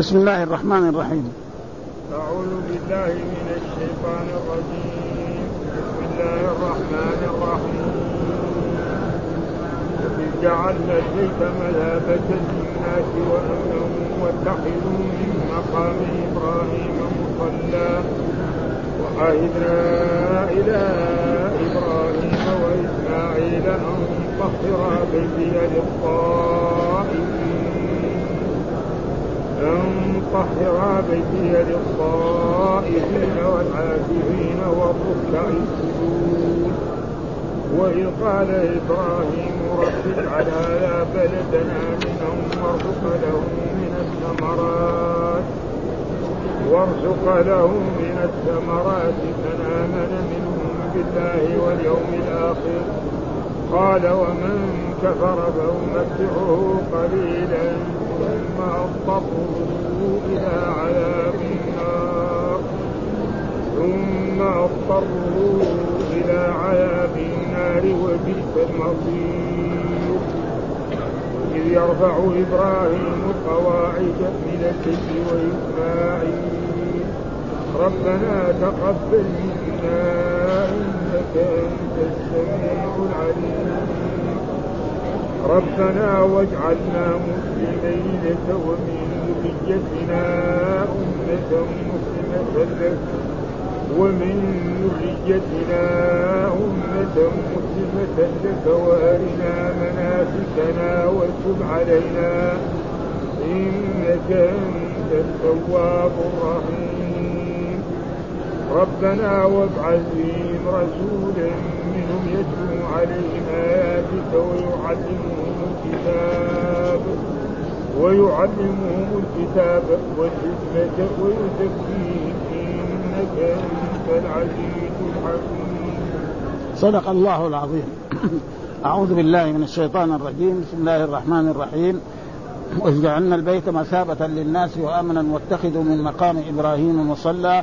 بسم الله الرحمن الرحيم. أعوذ بالله من الشيطان الرجيم. بسم الله الرحمن الرحيم. جعلنا البيت مثابة للناس وأمنا واتخذوا من مقام إبراهيم مصلى. وعهدنا إلى إبراهيم وإسماعيل أن طهر بيتي للطائفين أن طهر بيتي للطائفين والعاكفين والركع السجود. وإذ قال إبراهيم رب اجعل هذا بلدنا آمنا وارزق له من الثمرات. وارزق له من الثمرات من آمن منهم بالله واليوم الآخر. قال ومن كفر فأمتعه قليلا. ثم أضطره إلى عذاب النار ثم أضطره إلى عذاب النار وبئس المصير. إذ يرفع إبراهيم القواعد من الكفر وإسماعيل. ربنا تقبل منا إنك أنت السميع العليم. ربنا واجعلنا مسلمين ومن ذريتنا أمة مسلمة لك. ومن ذريتنا أمة مسلمة لك. وأرنا مناسكنا وتب علينا. إنك أنت التواب الرحيم. ربنا وابعث فيهم رسولا منهم يتلو عليهم آياتك ويعلمهم الكتاب ويعلمهم الكتاب والحكمة ويزكيهم إنك أنت العزيز الحكيم. صدق الله العظيم. أعوذ بالله من الشيطان الرجيم. بسم الله الرحمن الرحيم. وإذ جعلنا البيت مثابة للناس وأمنا واتخذوا من مقام إبراهيم مصلى.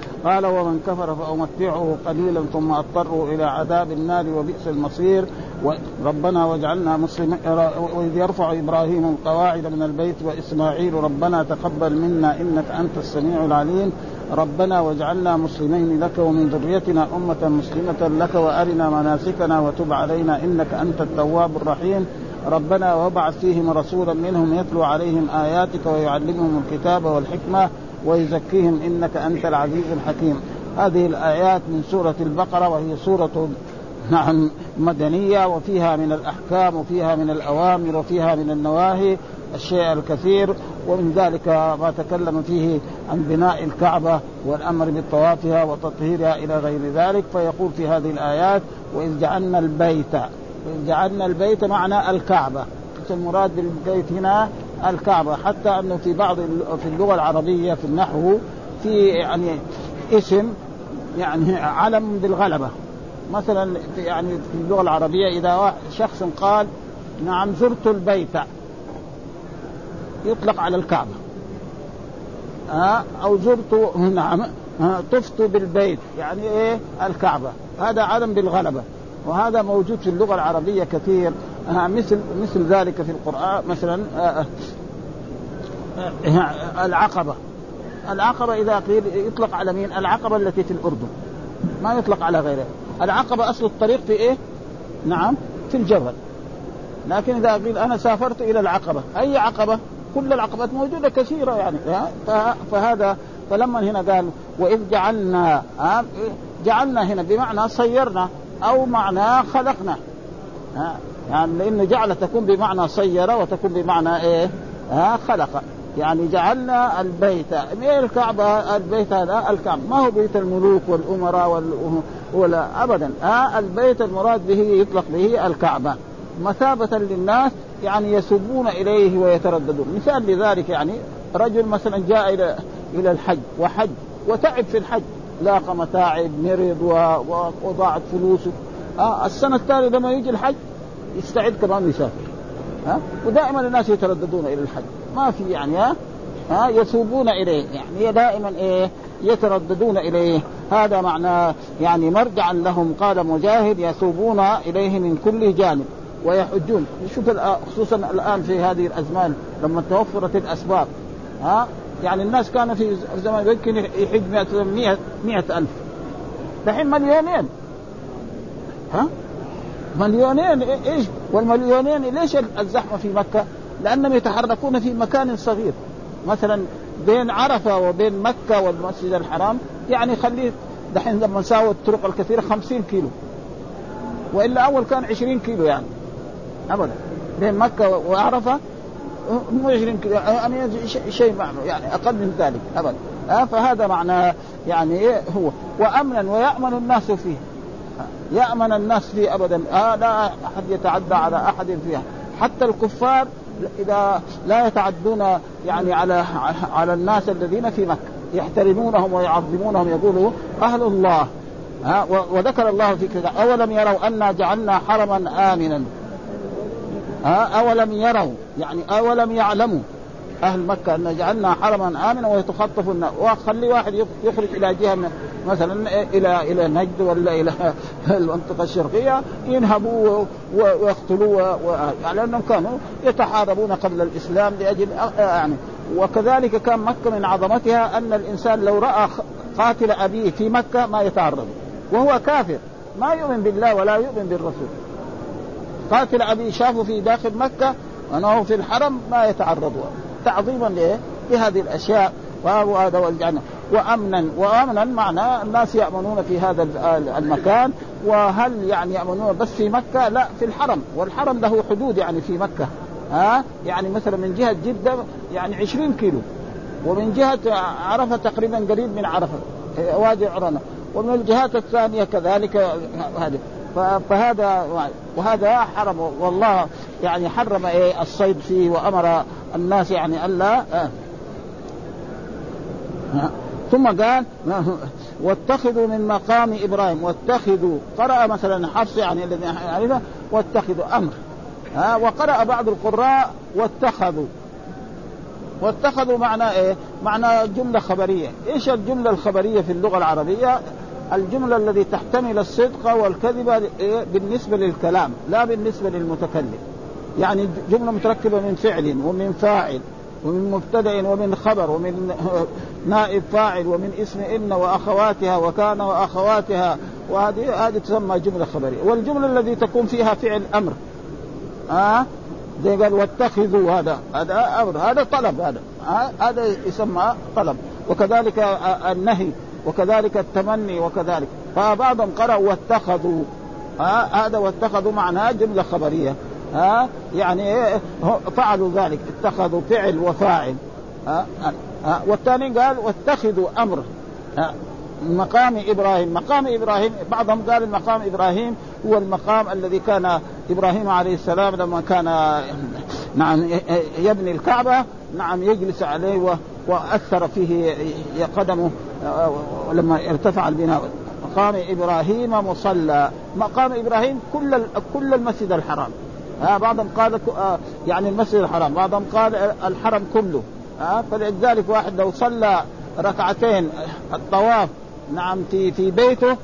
قال ومن كفر فأمتعه قليلا ثم أضطره إلى عذاب النار وبئس المصير. ربنا واجعلنا مسلمين. وإذ يرفع إبراهيم القواعد من البيت وإسماعيل ربنا تقبل منا إنك أنت السميع العليم. ربنا واجعلنا مسلمين لك ومن ذريتنا أمة مسلمة لك وأرنا مناسكنا وتب علينا إنك أنت التواب الرحيم. ربنا وابعث فيهم رسولا منهم يتلو عليهم آياتك ويعلمهم الكتاب والحكمة. ويزكيهم إنك أنت العزيز الحكيم. هذه الآيات من سورة البقرة وهي سورة نعم مدنية وفيها من الأحكام وفيها من الأوامر وفيها من النواهي الشيء الكثير. ومن ذلك ما تكلم فيه عن بناء الكعبة والأمر بطوافها وتطهيرها إلى غير ذلك. فيقول في هذه الآيات وإذ جعلنا البيت وإذ جعلنا البيت معنى الكعبة. المراد بالبيت هنا الكعبة حتى أنه في بعض في اللغة العربية في النحو في يعني اسم يعني علم بالغلبة. مثلا في يعني في اللغة العربية إذا شخص قال نعم زرت البيت يطلق على الكعبة. ها أو زرت نعم طفت بالبيت يعني إيه؟ الكعبة. هذا علم بالغلبة. وهذا موجود في اللغة العربية كثير. مثل مثل ذلك في القرآن مثلا العقبة العقبة إذا قيل يطلق على مين؟ العقبة التي في الأردن ما يطلق على غيرها العقبة أصل الطريق في إيه؟ نعم في الجبل لكن إذا قيل أنا سافرت إلى العقبة أي عقبة؟ كل العقبات موجودة كثيرة يعني فهذا فلما هنا قال وإذ جعلنا جعلنا هنا بمعنى صيرنا أو معنى خلقنا يعني لأن جعل تكون بمعنى صير وتكون بمعنى إيه؟ ها خلق. يعني جعلنا البيت من الكعبة البيت هذا الكعبة ما هو بيت الملوك والأمراء وال... ولا أبدا. ها البيت المراد به يطلق به الكعبة. مثابة للناس يعني يسبون إليه ويترددون. مثال لذلك يعني رجل مثلا جاء إلى إلى الحج وحج وتعب في الحج. لاقى متاعب مرض. وضاعت فلوسه. آه السنة التالية لما يجي الحج يستعد كمان يسافر. ها؟ ودائما الناس يترددون إلى الحج. ما في يعني ها؟ ها؟ يثوبون إليه. يعني دائما إيه؟ يترددون إليه. هذا معنى يعني مرجعا لهم. قال مجاهد يثوبون إليه من كل جانب ويحجون. شوف خصوصا الآن في هذه الأزمان لما توفرت الأسباب ها؟ يعني الناس كانوا في زمان يمكن يحج 100 100 ألف. دحين مليونين. ها؟ مليونين إيش؟ والمليونين ليش الزحمة في مكة؟ لأنهم يتحركون في مكان صغير. مثلا بين عرفة وبين مكة والمسجد الحرام يعني خليه دحين لما ساووا الطرق الكثيرة 50 كيلو. وإلا أول كان 20 كيلو يعني. ابدا. بين مكة وعرفة مو 20 كيلو. يعني شيء يعني أقل من ذلك. ابدا. فهذا معنى يعني هو. وامنا ويأمن الناس فيه. يأمن الناس فيه ابدا. آه لا أحد يتعدى على أحد فيها. حتى الكفار إذا لا يتعدون يعني على على الناس الذين في مكة يحترمونهم ويعظمونهم يقولوا أهل الله. ها وذكر الله في كذا أولم يروا أنا جعلنا حرما امنا؟ ها أولم يروا يعني أولم يعلموا؟ أهل مكة أن جعلنا حرما آمنا ويتخطف الناس وخلي واحد يخرج إلى جهة مثلا إلى إلى نجد ولا إلى المنطقة الشرقية ينهبوا ويقتلوا يعني لأنهم كانوا يتحاربون قبل الإسلام لاجل يعني وكذلك كان مكة من عظمتها أن الإنسان لو رأى قاتل أبيه في مكة ما يتعرض. وهو كافر. ما يؤمن بالله ولا يؤمن بالرسول. قاتل ابي شافه في داخل مكة انه في الحرم ما يتعرض. تعظيما لهذه الأشياء. وهذا والجنة وامنا وأمنا معنى الناس يأمنون في هذا المكان. وهل يعني يأمنون بس في مكة؟ لا في الحرم. والحرم له حدود يعني في مكة. ها؟ يعني مثلا من جهة جدة يعني 20 كيلو. ومن جهة عرفة تقريبا قريب من عرفة. وادي عرنه ومن الجهات الثانية كذلك هذه. فهذا وهذا حرم والله يعني حرم إيه الصيد فيه وأمر الناس يعني ألا آه. ثم قال واتخذوا من مقام إبراهيم واتخذوا قرأ مثلا حفص يعني الذي يعرفه واتخذوا أمر ها. وقرأ بعض القراء واتخذوا. واتخذوا معنى إيه؟ معنى جملة خبرية، إيش الجملة الخبرية في اللغة العربية؟ الجملة التي تحتمل الصدق والكذب بالنسبة للكلام، لا بالنسبة للمتكلم. يعني جملة متركبة من فعل ومن فاعل ومن مبتدأ ومن خبر ومن نائب فاعل ومن اسم ان وأخواتها وكان وأخواتها. وهذه هذه تسمى جملة خبرية. والجملة التي تكون فيها فعل أمر. ها؟ آه زي قال واتخذوا هذا. هذا أمر. هذا طلب. هذا هذا يسمى طلب. وكذلك النهي. وكذلك التمني وكذلك. فبعضهم قرأوا واتخذوا. هذا واتخذوا معناه جملة خبرية. ها يعني فعلوا ذلك اتخذوا فعل وفاعل. ها ها والثاني قال واتخذوا ها مقام إبراهيم، مقام إبراهيم بعضهم قال المقام إبراهيم هو المقام الذي كان إبراهيم عليه السلام لما كان نعم يبني الكعبة نعم يجلس عليه وأثر فيه قدمه. لما ارتفع البناء. مقام إبراهيم مصلى. مقام إبراهيم كل كل المسجد الحرام. ها بعضهم قال آه يعني المسجد الحرام بعضهم قال الحرم كله. ها فلذلك واحد لو صلى ركعتين الطواف نعم في في بيته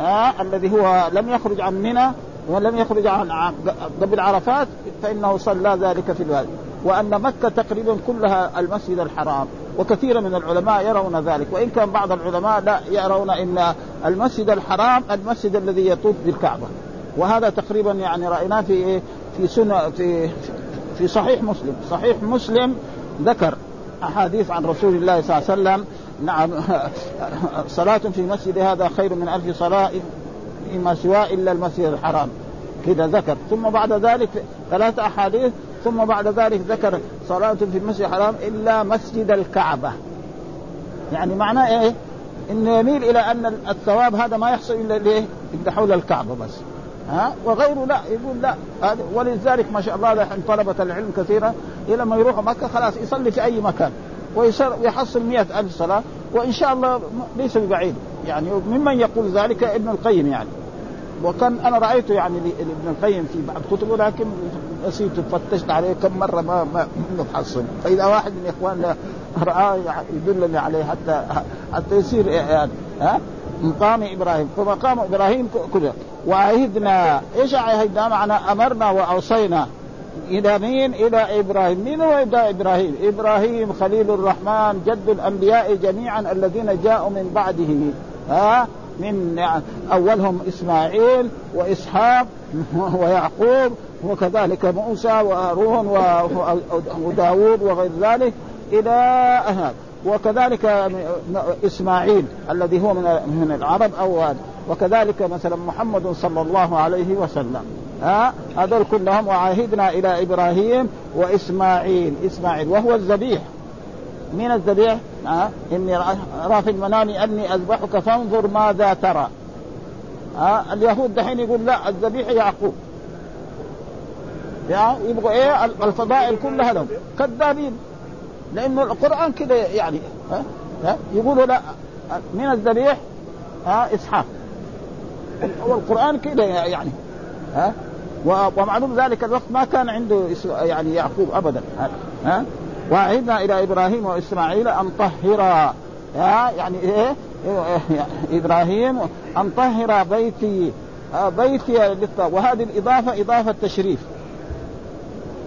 ها الذي هو لم يخرج عن منى ولم يخرج عن قبل عرفات فإنه صلى ذلك في الوادي وأن مكة تقريبا كلها المسجد الحرام. وكثير من العلماء يرون ذلك. وإن كان بعض العلماء لا يرون إن المسجد الحرام المسجد الذي يطوف بالكعبة. وهذا تقريبا يعني رأيناه في في سنة في في صحيح مسلم. صحيح مسلم ذكر أحاديث عن رسول الله صلى الله عليه وسلم. نعم. صلاة في مسجد هذا خير من ألف صلاة فيما سواه إلا المسجد الحرام. كذا ذكر. ثم بعد ذلك ثلاث أحاديث ثم بعد ذلك ذكر صلاة في المسجد الحرام إلا مسجد الكعبة. يعني معناه إيه؟ إنه يميل إلى أن الثواب هذا ما يحصل إلا ليه؟ إلا حول الكعبة بس. ها؟ وغيره لا يقول لا. ولذلك ما شاء الله الحين طلبة العلم كثيرة لما يروحوا مكة خلاص يصلي في أي مكان. ويحصل مئة ألف صلاة وإن شاء الله ليس ببعيد. يعني ممن يقول ذلك ابن القيم يعني. وكان أنا رأيته يعني لابن القيم في بعض كتبه لكن نسيت فتشت عليه كم مرة ما ما نحصل. فإذا واحد من اخواننا رآه يدلني عليه حتى حتى يصير يعني ها؟ مقام إبراهيم. فمقام إبراهيم كله. وعهدنا إيش عهدنا معنا أمرنا وأوصينا إلى مين؟ إلى إبراهيم، مين هو إبراهيم؟ إبراهيم خليل الرحمن جد الأنبياء جميعا الذين جاءوا من بعده. ها؟ من أولهم إسماعيل وإسحاق ويعقوب وكذلك موسى وهارون وداوود وغير ذلك إلى هذا وكذلك إسماعيل الذي هو من من العرب أو وكذلك مثلا محمد صلى الله عليه وسلم. ها؟ هذول كلهم وعاهدنا إلى إبراهيم وإسماعيل. إسماعيل وهو الذبيح. من الذبيح؟ ها؟ إني ارى في المنام أني أذبحك فانظر ماذا ترى. ها؟ اليهود دحين يقول لا الذبيح يعقوب. يعني يبغوا إيه؟ الفضائل كلها لهم. كذابين. لأنه القرآن كده يعني ها, ها؟ يقولوا لا من الذبيح ها؟ إسحاق. والقرآن كده يعني ها؟ ومعلوم ذلك الوقت ما كان عنده يعني يعقوب ابدا. ها؟ وعدنا إلى إبراهيم وإسماعيل أن طهرا. يعني إيه؟ إبراهيم أن طهر بيتي بيتي وهذه الإضافة إضافة تشريف.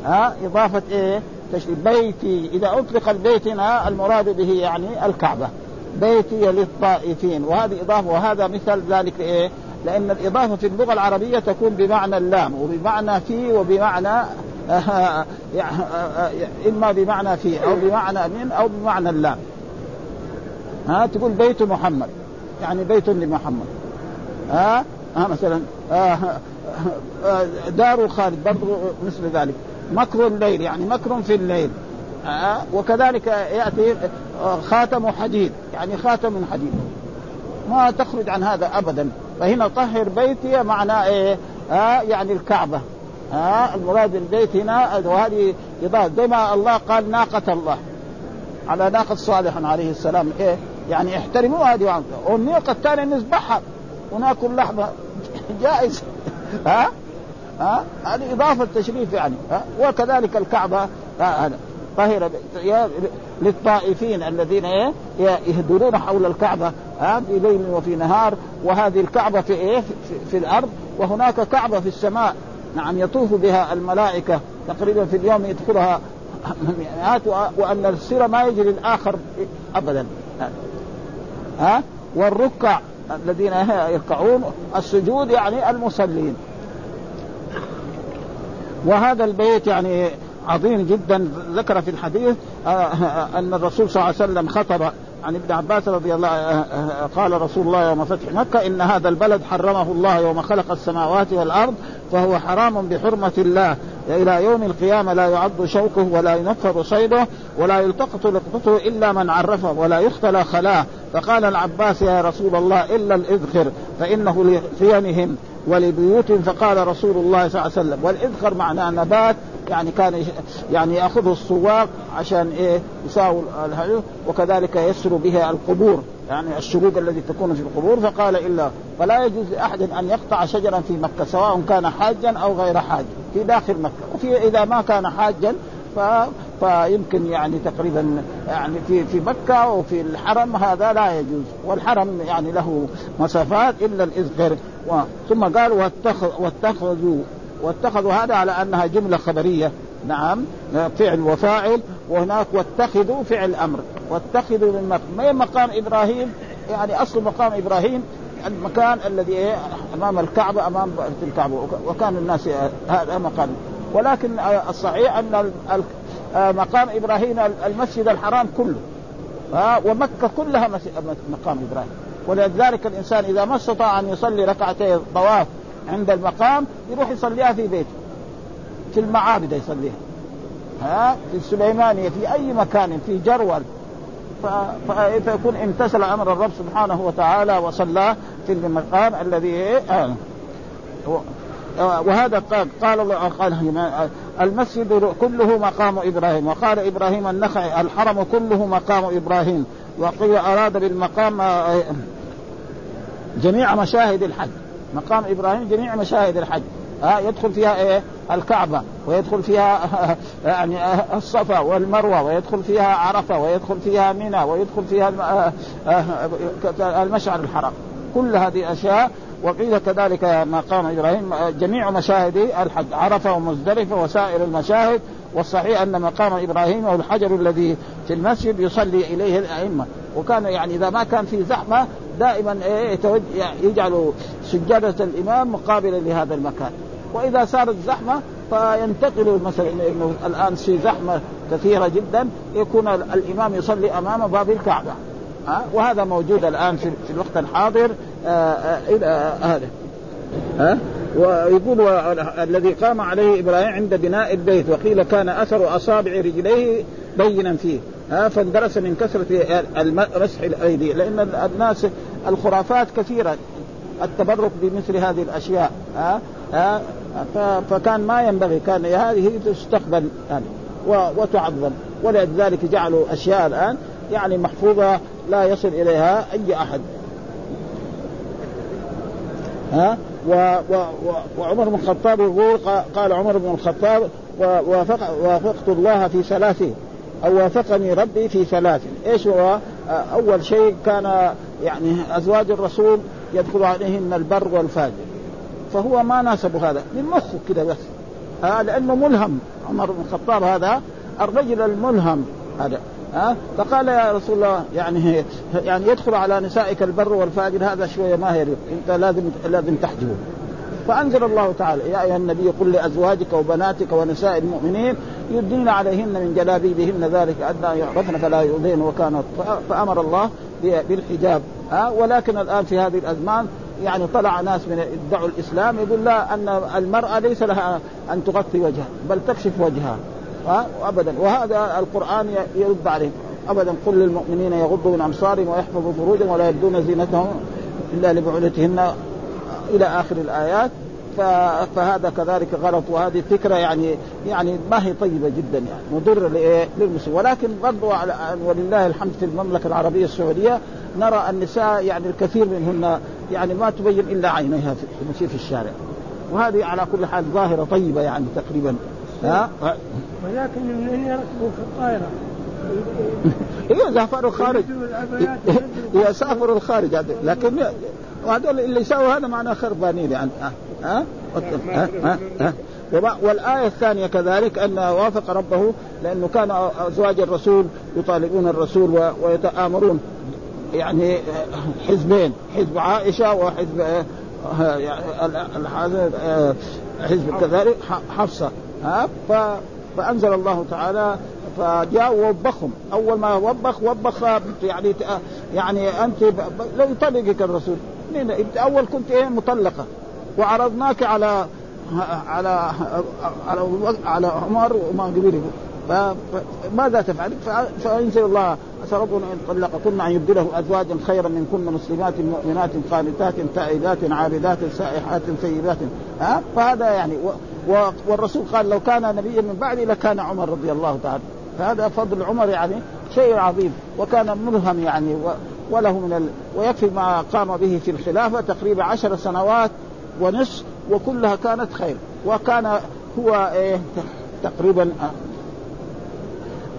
ها إضافة إيه؟ تشريف. بيتي إذا أطلق البيت هنا المراد به يعني الكعبة. بيتي للطائفين. وهذه إضافة وهذا مثل ذلك إيه؟ لأن الإضافة في اللغة العربية تكون بمعنى اللام وبمعنى في وبمعنى إما بمعنى في أو بمعنى من أو بمعنى اللام. ها تقول بيت محمد يعني بيت لمحمد. ها ها مثلا دار خالد برضو مثل ذلك. مكر الليل يعني مكر في الليل. وكذلك يأتي خاتم حديد يعني خاتم حديد. ما تخرج عن هذا ابدا. فهنا طهر بيتي معناه إيه؟ ها يعني الكعبة. ها المراد بالبيت هنا وهذه إضافة. زي ما الله قال ناقة الله. على ناقة صالح عليه السلام. إيه؟ يعني احترموا هذه والناقة الثانية نذبحها وناكل لحمه جائز ها؟ ها؟ هذه إضافة تشريف يعني. ها؟ وكذلك الكعبة. هذا طهر للطائفين الذين إيه؟ يهدرون حول الكعبة ها؟ في ليل وفي نهار وهذه الكعبة في إيه؟ في, في الأرض وهناك كعبة في السماء نعم يطوف بها الملائكة تقريبا في اليوم يدخلها مئات وأن السيرة ما يجري الآخر ابدا. ها؟ والركع الذين يركعون السجود يعني المصلين. وهذا البيت يعني عظيم جدا. ذكر في الحديث آه، آه، أن الرسول صلى الله عليه وسلم خطب عن ابن عباس رضي الله آه، قال رسول الله يوم فتح مكة إن هذا البلد حرمه الله يوم خلق السماوات والأرض فهو حرام بحرمة الله. إلى يوم القيامة لا يعض شوكه ولا ينفر صيده ولا يلتقط لقطته إلا من عرفه ولا يختلى خلاه. فقال العباس يا رسول الله إلا الإذخر فإنه لخيانهم ولبيوتهم. فقال رسول الله صلى الله عليه وسلم والإذخر معناه نبات يعني كان يعني يأخذه السواق عشان إيه؟ يساووا وكذلك يسر بها القبور يعني الشروق التي تكون في القبور. فقال إلا فلا يجوز لأحد أن يقطع شجرا في مكة سواء كان حاجا أو غير حاج في داخل مكة. وفي إذا ما كان حاجا ف... فيمكن يعني تقريبا يعني في في مكة وفي الحرم هذا لا يجوز. والحرم يعني له مسافات إلا الإذخر. و... ثم قال واتخذ واتخذوا واتخذوا هذا على أنها جملة خبرية. نعم فعل وفاعل وهناك واتخذوا فعل أمر. واتخذوا من مقام مقام إبراهيم؟ يعني أصل مقام إبراهيم المكان الذي أمام الكعبة أمام الكعبة. وكان الناس هذا مقام. ولكن الصحيح أن مقام إبراهيم المسجد الحرام كله. ومكة كلها مقام إبراهيم. ولذلك الإنسان إذا ما استطاع أن يصلي ركعتي طواف عند المقام يروح يصليها في بيته. في المعابد يصليها. ها؟ في السليمانية في أي مكان في جرول. فيكون امتثل أمر الرب سبحانه وتعالى وصلى في المقام الذي آه. وهذا قال قال قال المسجد كله مقام إبراهيم. وقال إبراهيم النخعي الحرم كله مقام إبراهيم. وقيل أراد بالمقام آه، جميع مشاهد الحج. مقام إبراهيم جميع مشاهد الحج. ها يدخل فيها إيه؟ الكعبة ويدخل فيها يعني الصفا والمروة ويدخل فيها عرفة ويدخل فيها منى ويدخل فيها المشعر الحرام. كل هذه أشياء وقيل كذلك مقام إبراهيم جميع مشاهد الحج عرفة ومزدلفة وسائر المشاهد والصحيح أن مقام إبراهيم هو الحجر الذي في المسجد يصلي إليه الأئمة. وكان يعني إذا ما كان في زحمة دائما إيه يجعل سجادة الإمام مقابلا لهذا المكان. وإذا صارت زحمة فينتقل مثلا انه الآن في زحمة كثيرة جدا يكون الإمام يصلي أمام باب الكعبة. ها؟ وهذا موجود الآن في الوقت الحاضر آه، آه، إلى هذا. ها؟ ويقول الذي قام عليه إبراهيم عند بناء البيت وقيل كان أثر أصابع رجليه بينا فيه. ها فاندرس من كثره مسح الأيدي لأن الناس الخرافات كثيرة التبرك بمثل هذه الأشياء ها ها فكان ما ينبغي كان هذه تستقبل يعني وتعظم. ولذلك جعلوا أشياء الآن يعني محفوظة لا يصل إليها أي أحد. ها و و وعمر بن الخطاب يقول قال عمر بن الخطاب وافق وافقت الله في ثلاث أو وافقني ربي في ثلاث. إيش هو؟ أول شيء كان يعني أزواج الرسول يدخل عليهن البر والفاجر. فهو ما ناسب هذا. من مخه كده بس. آه لأنه ملهم. عمر بن الخطاب هذا الرجل الملهم هذا. ها؟ فقال يا رسول الله يعني يعني يدخل على نسائك البر والفاجر هذا شوية ما هي أنت لازم لازم تحجبه. فأنزل الله تعالى يا أيها النبي قل لأزواجك وبناتك ونساء المؤمنين يدين عليهن من جلابيبهن ذلك أدنى يعرفن فلا يؤذين وكانت فأمر الله بالحجاب ها؟ ولكن الآن في هذه الأزمان يعني طلع ناس من يدعوا الإسلام يقول لا أن المرأة ليس لها أن تغطي وجهها بل تكشف وجهها ها؟ ابدا. وهذا القرآن يرد عليهم ابدا. قل للمؤمنين يغضوا من ابصارهم ويحفظوا فروجهم ولا يبدون زينتهم إلا لبعولتهن. إلى آخر الآيات فهذا كذلك غلط وهذه فكرة يعني يعني ما هي طيبة جدا يعني مضرة للمسلم ولكن برضو على ولله الحمد في المملكة العربية السعودية نرى النساء يعني الكثير منهن يعني ما تبين إلا عينيها في, في الشارع. وهذه على كل حال ظاهرة طيبة يعني تقريبا. ها؟ ولكن من يركبوا في الطائرة. أيوه سافروا الخارج يسافروا الخارج. لكن وهذول اللي يساووا هذا معناه خربانين يعني. ها؟ ها؟ ها, ها, ها؟ والآية الثانية كذلك أن وافق ربه لأنه كان أزواج الرسول يطالبون الرسول ويتآمرون يعني حزبين حزب عائشة وحزب حزب كذلك حفصة. ها؟ فأنزل الله تعالى فجاء ووبخهم. أول ما وبخ وبخ يعني يعني أنت لو يطلقك الرسول. إنت أول كنت إيه؟ مطلقة. وعرضناك على على على على عمر وما قبيله فماذا تفعل؟ فأنزل الله عسى ربنا إن طلقكن أن يبدله أزواجا خيرا من كن مسلمات مؤمنات قانتات تائبات عابدات سائحات ثيبات ها؟ فهذا يعني والرسول قال لو كان نبيا من بعدي لكان عمر رضي الله تعالى. فهذا فضل عمر يعني شيء عظيم. وكان ملهم يعني وله من ال... ويكفي ما قام به في الخلافة تقريبا عشر سنوات ونصف وكلها كانت خير. وكان هو إيه تقريبا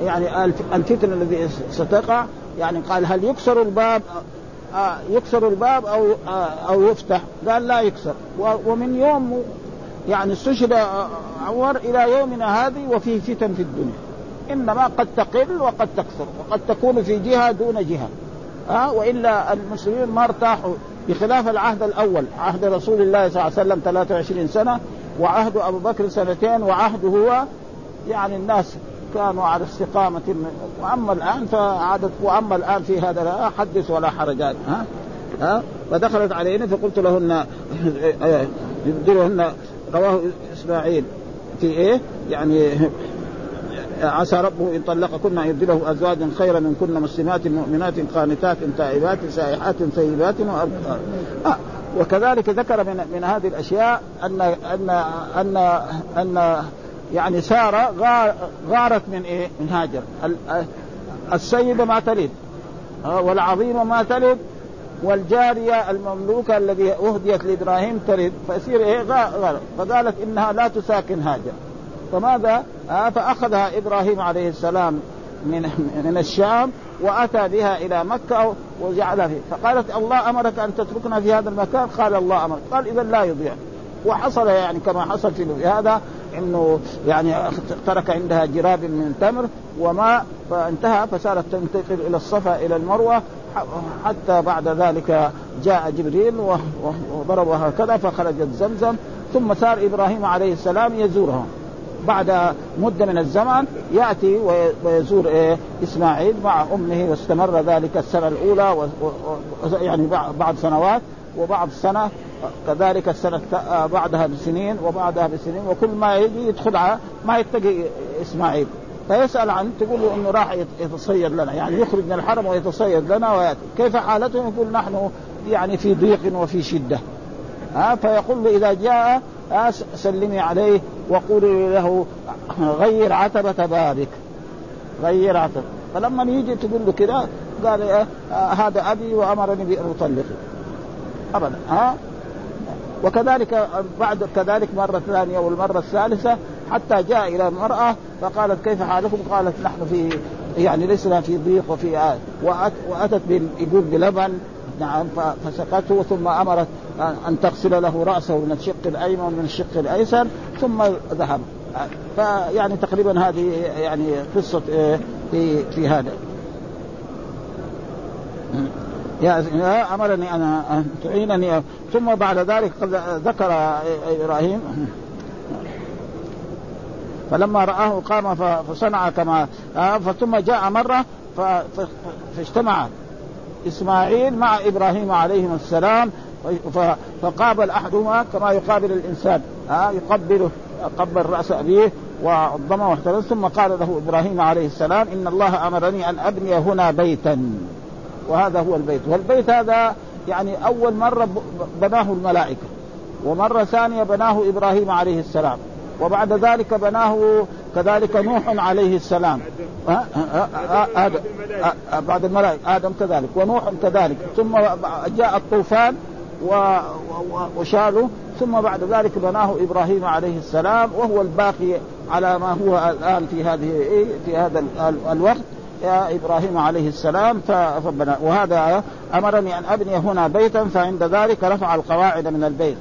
يعني الفتنة الذي ستقع يعني قال هل يكسر الباب آه يكسر الباب أو آه أو يفتح؟ قال لا يكسر. ومن يوم يعني استشهد عمر إلى يومنا هذه وفي فتن في الدنيا. إنما قد تقل وقد تكثر وقد تكون في جهة دون جهة. ها وإلا المسلمين ما ارتاحوا بخلاف العهد الأول عهد رسول الله صلى الله عليه وسلم 23 سنة وعهد أبو بكر سنتين وعهده هو يعني الناس كانوا على استقامة وأما الآن فعادت وأما الآن في هذا لا حدث ولا حرج ها ها فدخلت علينا فقلت لهن يبدلهن رواه إسماعيل في إيه؟ يعني عسى ربه إن طلقكن أن يبدله أزواجا خيرا من كن مسلمات مؤمنات قانتات تائبات سائحات ثيبات آه وكذلك ذكر من من هذه الأشياء ان ان ان أن يعني سارة غارت من إيه؟ من هاجر. السيده ما تلد والعظيمه ما تلد والجارية المملوكة الذي أهديت لإبراهيم ترد. فيصير إيه؟ غلط فقالت إنها لا تساكن هاجر. فماذا؟ آه فأخذها إبراهيم عليه السلام من من الشام وأتى بها إلى مكة وجعلها فيه. فقالت الله أمرك أن تتركنا في هذا المكان؟ قال الله أمرك. قال اذا لا يضيع. وحصل يعني كما حصل في هذا إنه يعني ترك عندها جراب من تمر وماء فانتهى فصارت تنتقل إلى الصفا إلى المروة حتى بعد ذلك جاء جبريل وضربها هكذا فخرجت زمزم ثم صار إبراهيم عليه السلام يزورها. بعد مدة من الزمن يأتي ويزور إيه؟ إسماعيل مع أمه واستمر ذلك السنة الأولى و... يعني بعد سنوات وبعد سنة كذلك السنة بعدها بسنين وبعدها بسنين وكل ما يجي يدخل ما يتقي إسماعيل. فيسأل عنه تقول له إنه راح يتصيد لنا يعني يخرج من الحرم ويتصيد لنا ويأتي. كيف حالته؟ يقول نحن يعني في ضيق وفي شدة. ها فيقول له إذا جاء سلمي عليه وقولي له غير عتبة بابك. غير عتبة. فلما يجي تقول له كذا قال إيه هذا أبي وأمرني بأن أطلقه. ابدا. ها؟ وكذلك بعد كذلك مرة ثانية والمرة الثالثة حتى جاء إلى المرأة فقالت كيف حالكم؟ قالت نحن في يعني لسنا في ضيق وفي آه وأتت يقول بلبن. نعم فسقته ثم أمرت ان تغسل له رأسه من الشق الأيمن ومن الشق الأيسر ثم ذهب. فيعني تقريبا هذه يعني قصة إيه، في في هذا. يا أمرني ان تعينني. ثم بعد ذلك ذكر إبراهيم. فلما رآه قام فصنع كما آه، ثم جاء مرة فاجتمع. إسماعيل مع إبراهيم عليهم السلام فقابل أحدهما كما يقابل الإنسان. ها يقبله قبل رأس أبيه وعظمه واحترم ثم قال له إبراهيم عليه السلام إن الله أمرني أن أبني هنا بيتا. وهذا هو البيت. والبيت هذا يعني أول مرة بناه الملائكة ومرة ثانية بناه إبراهيم عليه السلام. وبعد ذلك بناه كذلك نوح عليه السلام. آدم. بعد الملائكة. آدم كذلك ونوح كذلك. ثم جاء الطوفان وشاله ثم بعد ذلك بناه إبراهيم عليه السلام وهو الباقي على ما هو الآن في هذه في هذا الوقت. يا إبراهيم عليه السلام فبنى. وهذا أمرني أن أبني هنا بيتا فعند ذلك رفع القواعد من البيت.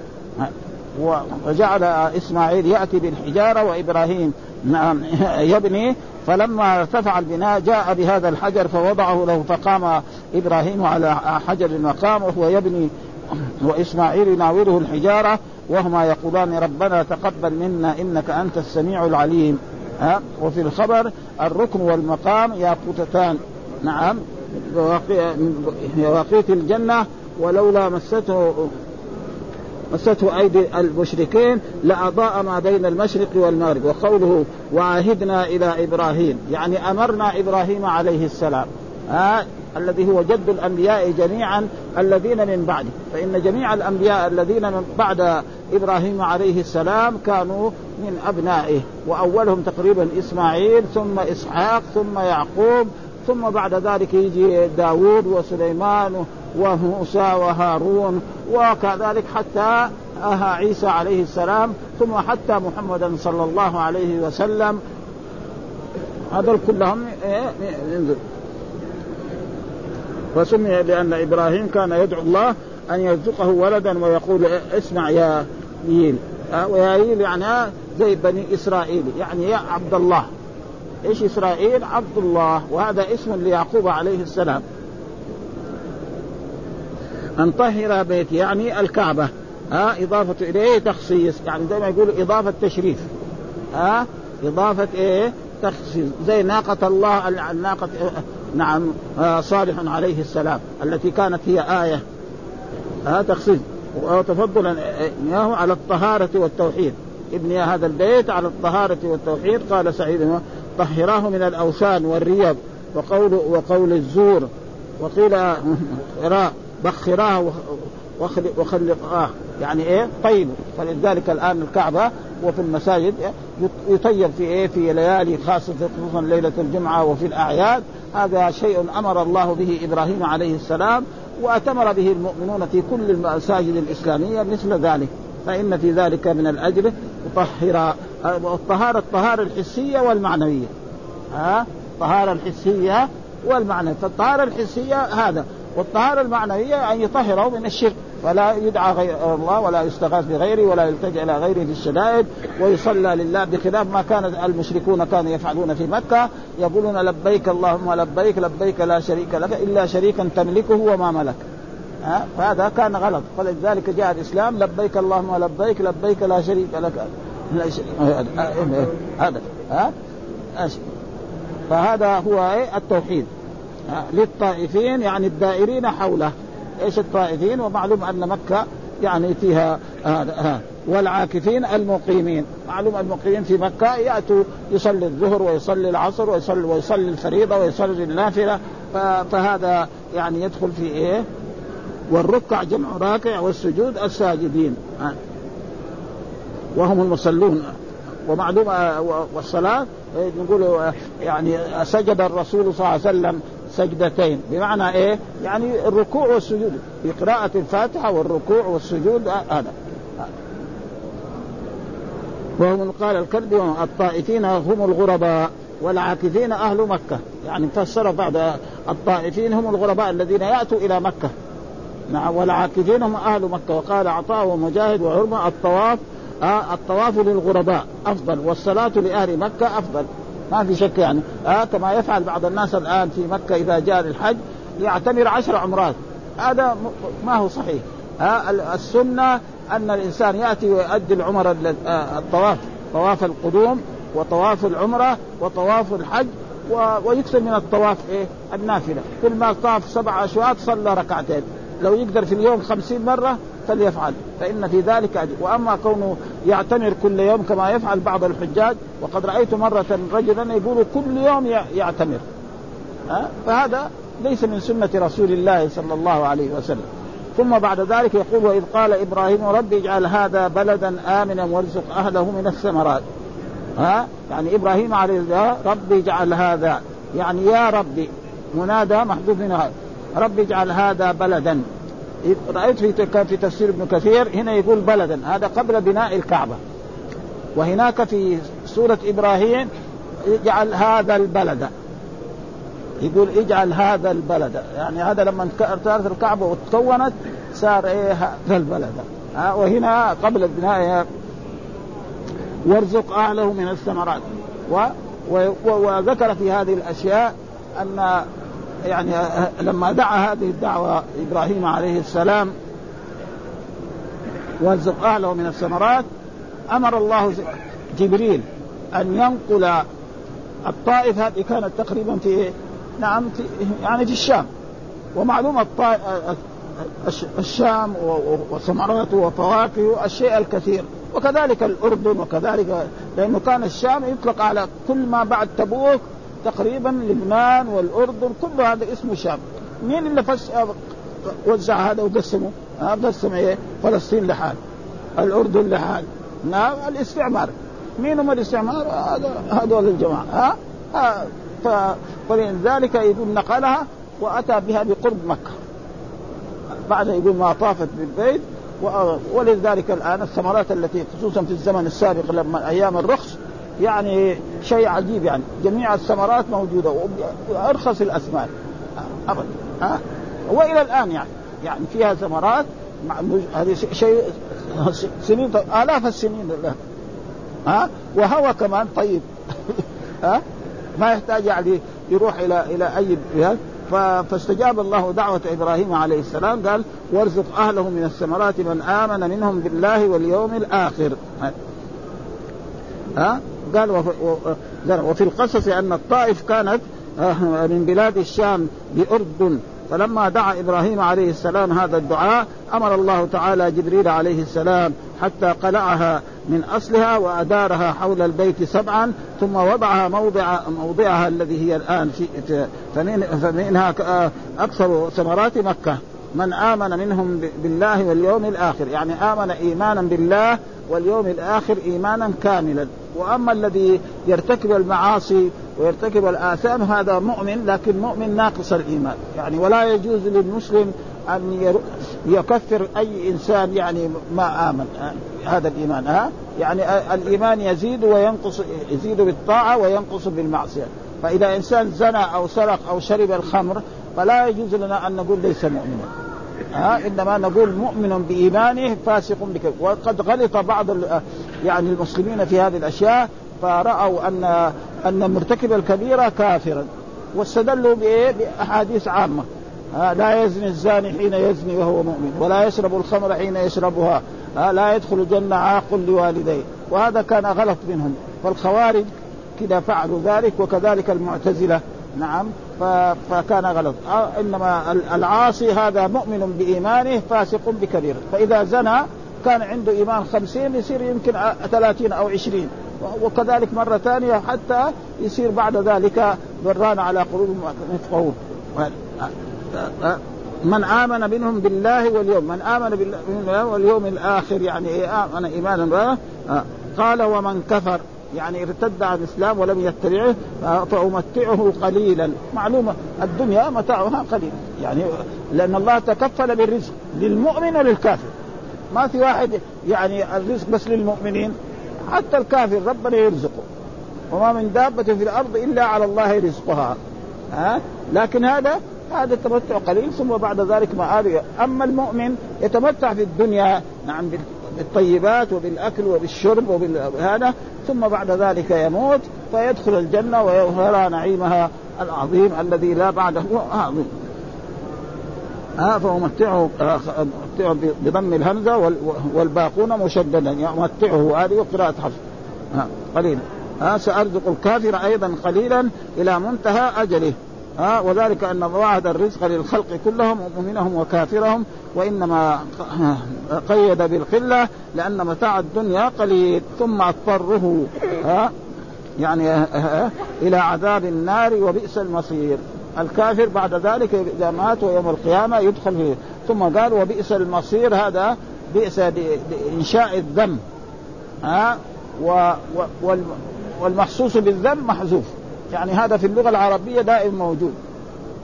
وجعل إسماعيل يأتي بالحجارة وإبراهيم نعم يبني فلما ارتفع البناء جاء بهذا الحجر فوضعه له فقام إبراهيم على حجر المقام وهو يبني. وإسماعيل يناوله الحجارة وهما يقولان ربنا تقبل منا إنك أنت السميع العليم. ها؟ وفي الخبر الركن والمقام ياقوتتان. نعم. يواقيت الجنة ولولا مسته مسته أيدي المشركين لأضاء ما بين المشرق والمغرب وقوله وعهدنا إلى إبراهيم يعني أمرنا إبراهيم عليه السلام آه الذي هو جد الأنبياء جميعا الذين من بعده. فإن جميع الأنبياء الذين من بعد إبراهيم عليه السلام كانوا من أبنائه وأولهم تقريبا إسماعيل ثم إسحاق ثم يعقوب ثم بعد ذلك يجي داود وسليمان وموسى وهارون وكذلك حتى أها عيسى عليه السلام ثم حتى محمدا صلى الله عليه وسلم. هذول كلهم ينزل. فسمي لأن إبراهيم كان يدعو الله أن يرزقه ولدا ويقول اسمع يا ييل ويا ييل يعني زي بني إسرائيل يعني يا عبد الله. إيش إسرائيل؟ عبد الله وهذا اسم ليعقوب عليه السلام. أن طهر بيتي يعني الكعبة. ها إضافة إليه تخصيص. يعني زي ما يقول إضافة تشريف. ها إضافة إيه؟ تخصيص. زي ناقة الله الناقة نعم صالح عليه السلام التي كانت هي آية. ها تخصيص. وتفضلا إياه على الطهارة والتوحيد. ابني هذا البيت على الطهارة والتوحيد قال سعيد. طهراه من الأوثان والريب وقول وقول الزور. وقيل بخراه وخلقاه. يعني إيه؟ طيب. فلذلك الآن الكعبة وفي المساجد يطيب في إيه؟ في ليالي خاصة خصوصا ليلة الجمعة وفي الأعياد. هذا شيء أمر الله به إبراهيم عليه السلام وأتمر به المؤمنون في كل المساجد الإسلامية مثل ذلك. فإن في ذلك من الأجر يطهر الطهارة الطهارة الحسية والمعنوية. ها؟ الطهارة الحسية والمعنوية. فالطهارة الحسية هذا. والطهارة المعنوية أن يطهره من الشرك. فلا يدعى غير الله ولا يستغاث بغيره ولا يلتجئ إلى غيره في الشدائد. ويصلى لله بخلاف ما كان المشركون كانوا يفعلون في مكة. يقولون لبيك اللهم لبيك لبيك لا شريك لك إلا شريكا تملكه وما ملك. فهذا كان غلط. فلذلك جاء الإسلام لبيك اللهم لبيك لبيك لا شريك لك. لا شريك. هذا ها؟ فهذا هو إيه؟ التوحيد. للطائفين يعني الدائرين حوله. إيش الطائفين؟ ومعلوم أن مكة يعني فيها والعاكفين المقيمين. معلوم المقيمين في مكة يأتوا يصلي الظهر ويصلي العصر ويصلي ويصلي الفريضة ويصلي النافلة. فهذا يعني يدخل في إيه؟ والركع جمع راكع والسجود الساجدين. وهم المصلون. ومعلوم والصلاة نقول يعني سجد الرسول صلى الله عليه وسلم سجدتين. بمعنى إيه؟ يعني الركوع والسجود. في قراءة الفاتحة والركوع والسجود هذا. وهم قال الكلب الطائفين هم الغرباء والعاكفين أهل مكة. يعني فسر بعض الطائفين هم الغرباء الذين يأتوا إلى مكة. نعم والعاكفين هم أهل مكة. وقال عطاء ومجاهد وعرمه الطواف آه الطواف للغرباء أفضل والصلاة لأهل مكة أفضل. ما في شك يعني. آه كما يفعل بعض الناس الآن في مكة إذا جاء للحج يعتمر عشر عمرات. هذا ما هو صحيح. آه السنة أن الإنسان يأتي ويؤدي العمر آه الطواف طواف القدوم وطواف العمرة وطواف الحج ويكثر من الطواف إيه؟ النافلة. كل ما طاف سبع أشواط صلى ركعتين. لو يقدر في اليوم خمسين مرة فليفعل فإن في ذلك أجر. وأما كونه يعتمر كل يوم كما يفعل بعض الحجاج وقد رأيت مرة رجلا يقول كل يوم يعتمر. ها؟ فهذا ليس من سنة رسول الله صلى الله عليه وسلم. ثم بعد ذلك يقول وإذ قال إبراهيم رب اجعل هذا بلدا آمنا وارزق أهله من الثمرات. ها؟ يعني إبراهيم عليه السلام رب اجعل هذا. يعني يا ربي منادى محذوف من هذا. رب اجعل هذا بلدا. رأيت في في تفسير ابن كثير هنا يقول بلدا هذا قبل بناء الكعبة. وهناك في سورة إبراهيم اجعل هذا البلد. يقول اجعل هذا البلد. يعني هذا لما صارت الكعبة وتكونت صار إيه هذا البلد. وهنا قبل بناء وارزق أهله من الثمرات. و وذكر في هذه الأشياء أن يعني لما دعا هذه الدعوة إبراهيم عليه السلام وارزق أهله من الثمرات أمر الله جبريل أن ينقل الطائف هذه كانت تقريبا في نعم في يعني في الشام. ومعلومة الشام وثمراته وفواكهه الشيء الكثير. وكذلك الأردن وكذلك لأنه كان الشام يطلق على كل ما بعد تبوك تقريبا لبنان والأردن كل هذا اسمه شام مين اللي فس وزع هذا وقسمه؟ قسم إيه؟ فلسطين لحال الأردن لحال نعم الاستعمار مين هم الاستعمار؟ هذول الجماعة ها؟ ها فلذلك يقول نقلها وأتى بها بقرب مكة بعد يقول ما طافت بالبيت ولذلك الآن الثمرات التي خصوصا في الزمن السابق لما أيام الرخص يعني شيء عجيب يعني. جميع الثمرات موجودة وأرخص الاثمان ابدا ها؟ وإلى الآن يعني. يعني فيها ثمرات هذه شيء سنين آلاف السنين. ها؟ وهوى كمان طيب. ها؟ ما يحتاج يعني يروح إلى إلى أي فاستجاب الله دعوة إبراهيم عليه السلام. قال وارزق أهله من الثمرات من آمن منهم بالله واليوم الآخر. ها؟ قال وفي القصص أن الطائف كانت آه، من بلاد الشام باردن فلما دعا إبراهيم عليه السلام هذا الدعاء أمر الله تعالى جبريل عليه السلام حتى قلعها من أصلها وأدارها حول البيت سبعا ثم وضعها موضع موضعها الذي هي الآن في فمن فمنها آه، أكثر ثمرات مكة. من آمن منهم بالله واليوم الآخر يعني آمن ايمانا بالله واليوم الآخر ايمانا كاملا. وأما الذي يرتكب المعاصي ويرتكب الآثام هذا مؤمن لكن مؤمن ناقص الإيمان. يعني ولا يجوز للمسلم أن يكفر أي إنسان يعني ما آمن هذا الإيمان ها يعني الإيمان يزيد وينقص يزيد بالطاعة وينقص بالمعصية. فإذا إنسان زنى أو سرق أو شرب الخمر فلا يجوز لنا أن نقول ليس مؤمنا. ها إنما نقول مؤمن بإيمانه فاسق بك. وقد غلط بعض يعني المسلمين في هذه الأشياء فرأوا ان أن مرتكب الكبيرة كافرا واستدلوا بايه؟ بأحاديث عامة. لا يزني الزاني حين يزني وهو مؤمن ولا يشرب الخمر حين يشربها. لا يدخل الجنة عاق لوالديه. وهذا كان غلط منهم. فالخوارج كذا فعلوا ذلك وكذلك المعتزلة. نعم فكان غلط. إنما العاصي هذا مؤمن بإيمانه فاسق بكبيرة. فإذا زنى كان عنده إيمان خمسين يصير يمكن ثلاثين أو عشرين. وكذلك مرة ثانية حتى يصير بعد ذلك بران على قلوبهم يفقهون من آمن منهم بالله واليوم من آمن بالله واليوم الآخر يعني آمن إيمانا قال ومن كفر. يعني ارتد عن الإسلام ولم يتبعه فأمتعه قليلا. معلومة الدنيا متاعها قليل. يعني لأن الله تكفل بالرزق للمؤمن وللكافر. ما في واحد يعني الرزق بس للمؤمنين حتى الكافر ربنا يرزقه. وما من دابة في الأرض إلا على الله رزقها. ها؟ لكن هذا هذا التمتع قليل ثم بعد ذلك مآل أما المؤمن يتمتع في الدنيا نعم بالطيبات وبالأكل وبالشرب وبهذا ثم بعد ذلك يموت فيدخل الجنة ويرى نعيمها العظيم الذي لا بعده عظيم. ها فأمتعه بضم الهمزة والباقون مشددا يمتعه هذه قراءة حفص قليلا. ها سأرزق الكافر أيضا قليلا إلى منتهى أجله. ها وذلك أن الله وعد الرزق للخلق كلهم مؤمنهم وكافرهم وإنما قيد بالقلة لأن متاع الدنيا قليل ثم اضطره ها يعني إلى عذاب النار وبئس المصير. الكافر بعد ذلك إذا مات ويوم القيامة يدخل فيه. ثم قال وبئس المصير هذا بئس انشاء الذم ها والمحسوس بالذم محذوف. يعني هذا في اللغة العربية دائما موجود.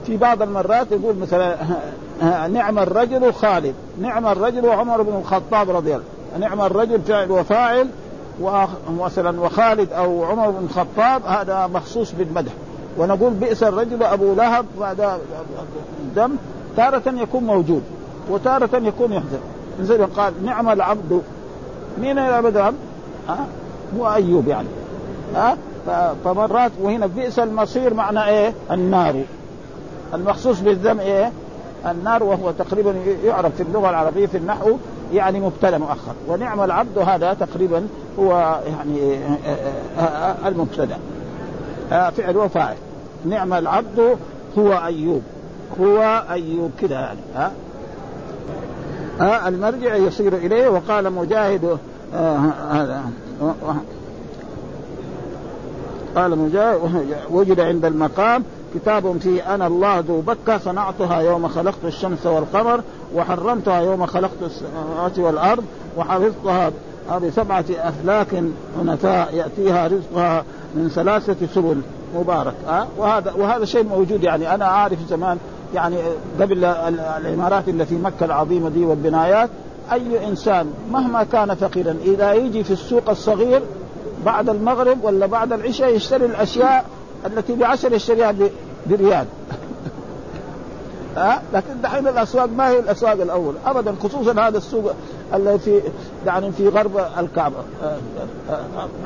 في بعض المرات يقول مثلا نعم الرجل خالد نعم الرجل عمر بن الخطاب رضي الله نعم الرجل فاعل وفاعل ومثلا وخالد أو عمر بن الخطاب هذا مخصوص بالمدح. ونقول بئس الرجل أبو لهب بعد دم تارة يكون موجود وتارة يكون زي ما قال نعم العبد. مين العبد العبد؟ ها؟ مو أيوب يعني. ها؟ فمرات وهنا بئس المصير معنى إيه؟ النار. المخصوص بالذم إيه؟ النار وهو تقريبا يعرف في اللغة العربية في النحو يعني مبتدا مؤخر ونعم العبد هذا تقريبا هو يعني المبتدا فعل وفاعل. نعم العبد هو أيوب. هو أيوب كده يعني. ها المرجع يصير إليه وقال مجاهد هذا. قال مجاهد وجد عند المقام كتاب فيه أنا الله ذو بكة صنعتها يوم خلقت الشمس والقمر وحرمتها يوم خلقت السماوات والأرض وحفظتها بسبعة أفلاك حنفاء يأتيها رزقها من ثلاثة سبل مبارك أه؟ وهذا وهذا شيء موجود يعني أنا أعرف زمان يعني قبل العمارات اللي في مكة العظيمة دي والبنايات أي إنسان مهما كان فقيرا إذا يجي في السوق الصغير بعد المغرب ولا بعد العشاء يشتري الأشياء التي بعشر يشتريها بريال. ها؟ لكن دحين الأسواق ما هي الأسواق الأول. ابدا خصوصا هذا السوق الذي في يعني في غرب الكعبة.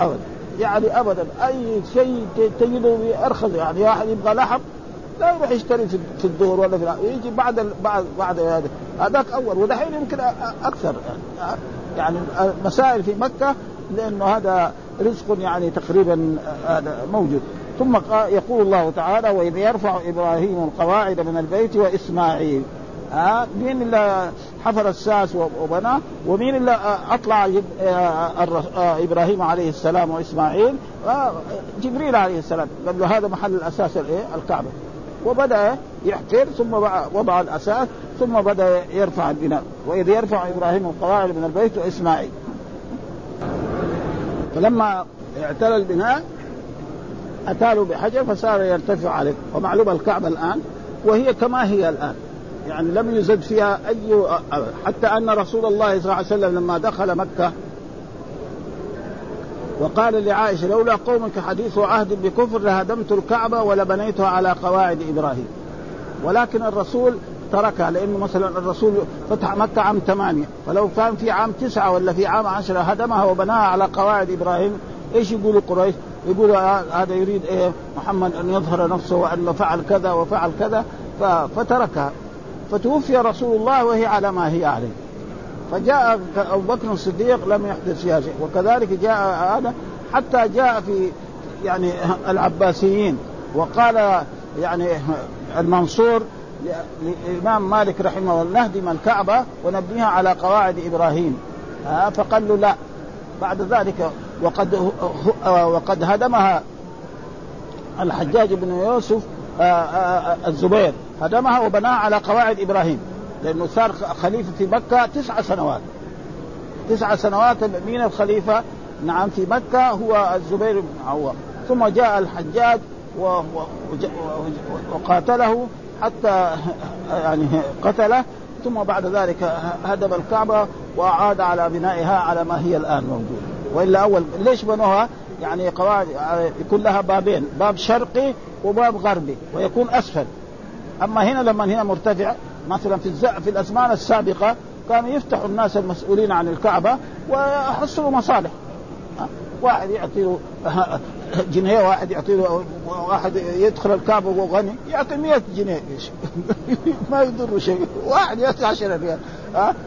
ابدا. يعني ابدا أي شيء تجده أرخص يعني واحد يبغى لحم لا يروح يشتري في الظهر ولا في يجي بعد بعد بعد هذا. هذاك أول. ودحين يمكن أكثر. يعني, يعني المسائل في مكة لأنه هذا رزق يعني تقريبا هذا موجود. ثم يقول الله تعالى وإذ يرفع إبراهيم القواعد من البيت وإسماعيل. ها مين اللي حفر الساس وبناه؟ ومين اللي أطلع إبراهيم عليه السلام وإسماعيل؟ جبريل عليه السلام. قال له هذا محل الأساس الإيه؟ الكعبة. وبدأ يحفر ثم وضع الأساس ثم بدأ يرفع البناء. وإذ يرفع إبراهيم القواعد من البيت وإسماعيل. فلما اعتلى البناء له بحجر فصار يرتفع عليه. ومعلوم الكعبة الآن وهي كما هي الآن. يعني لم يزد فيها أي حتى أن رسول الله صلى الله عليه وسلم لما دخل مكة وقال لعائشة لولا قومك حديث عهد بكفر لهدمت الكعبة ولبنيتها على قواعد إبراهيم. ولكن الرسول تركها لأنه مثلا الرسول فتح مكة عام ثمانية فلو كان في عام تسعة ولا في عام عشرة هدمها وبناها على قواعد إبراهيم إيش يقولوا قريش؟ يقولوا هذا يريد إيه؟ محمد أن يظهر نفسه وانه فعل كذا وفعل كذا فتركها. فتوفي رسول الله وهي على ما هي عليه. فجاء أبو بكر الصديق لم يحدث فيها شيء. وكذلك جاء هذا حتى جاء في يعني العباسيين. وقال يعني المنصور للامام مالك رحمه الله نهدم الكعبة ونبنيها على قواعد إبراهيم. فقال له لا. بعد ذلك وقد وقد هدمها الحجاج بن يوسف الزبير. هدمها وبناها على قواعد إبراهيم. لأنه صار خليفة في مكة تسع سنوات. تسع سنوات من الخليفة. نعم في مكة هو الزبير بن عوام. ثم جاء الحجاج وقاتله. حتى يعني قتله ثم بعد ذلك هدم الكعبة وأعاد على بنائها على ما هي الآن موجودة وإلا أول ليش بنوها؟ يعني قواعد يكون لها بابين باب شرقي وباب غربي ويكون أسفل أما هنا لما هنا مرتفع مثلا في. في الأزمان السابقة كانوا يفتحوا الناس المسؤولين عن الكعبة ويحصلوا مصالح واحد يعطي له جنيه واحد يعطي له واحد يدخل الكعبة وهو غني يعطي 100 جنيه. ما يضر شيء. واحد يعطي 10 ريال.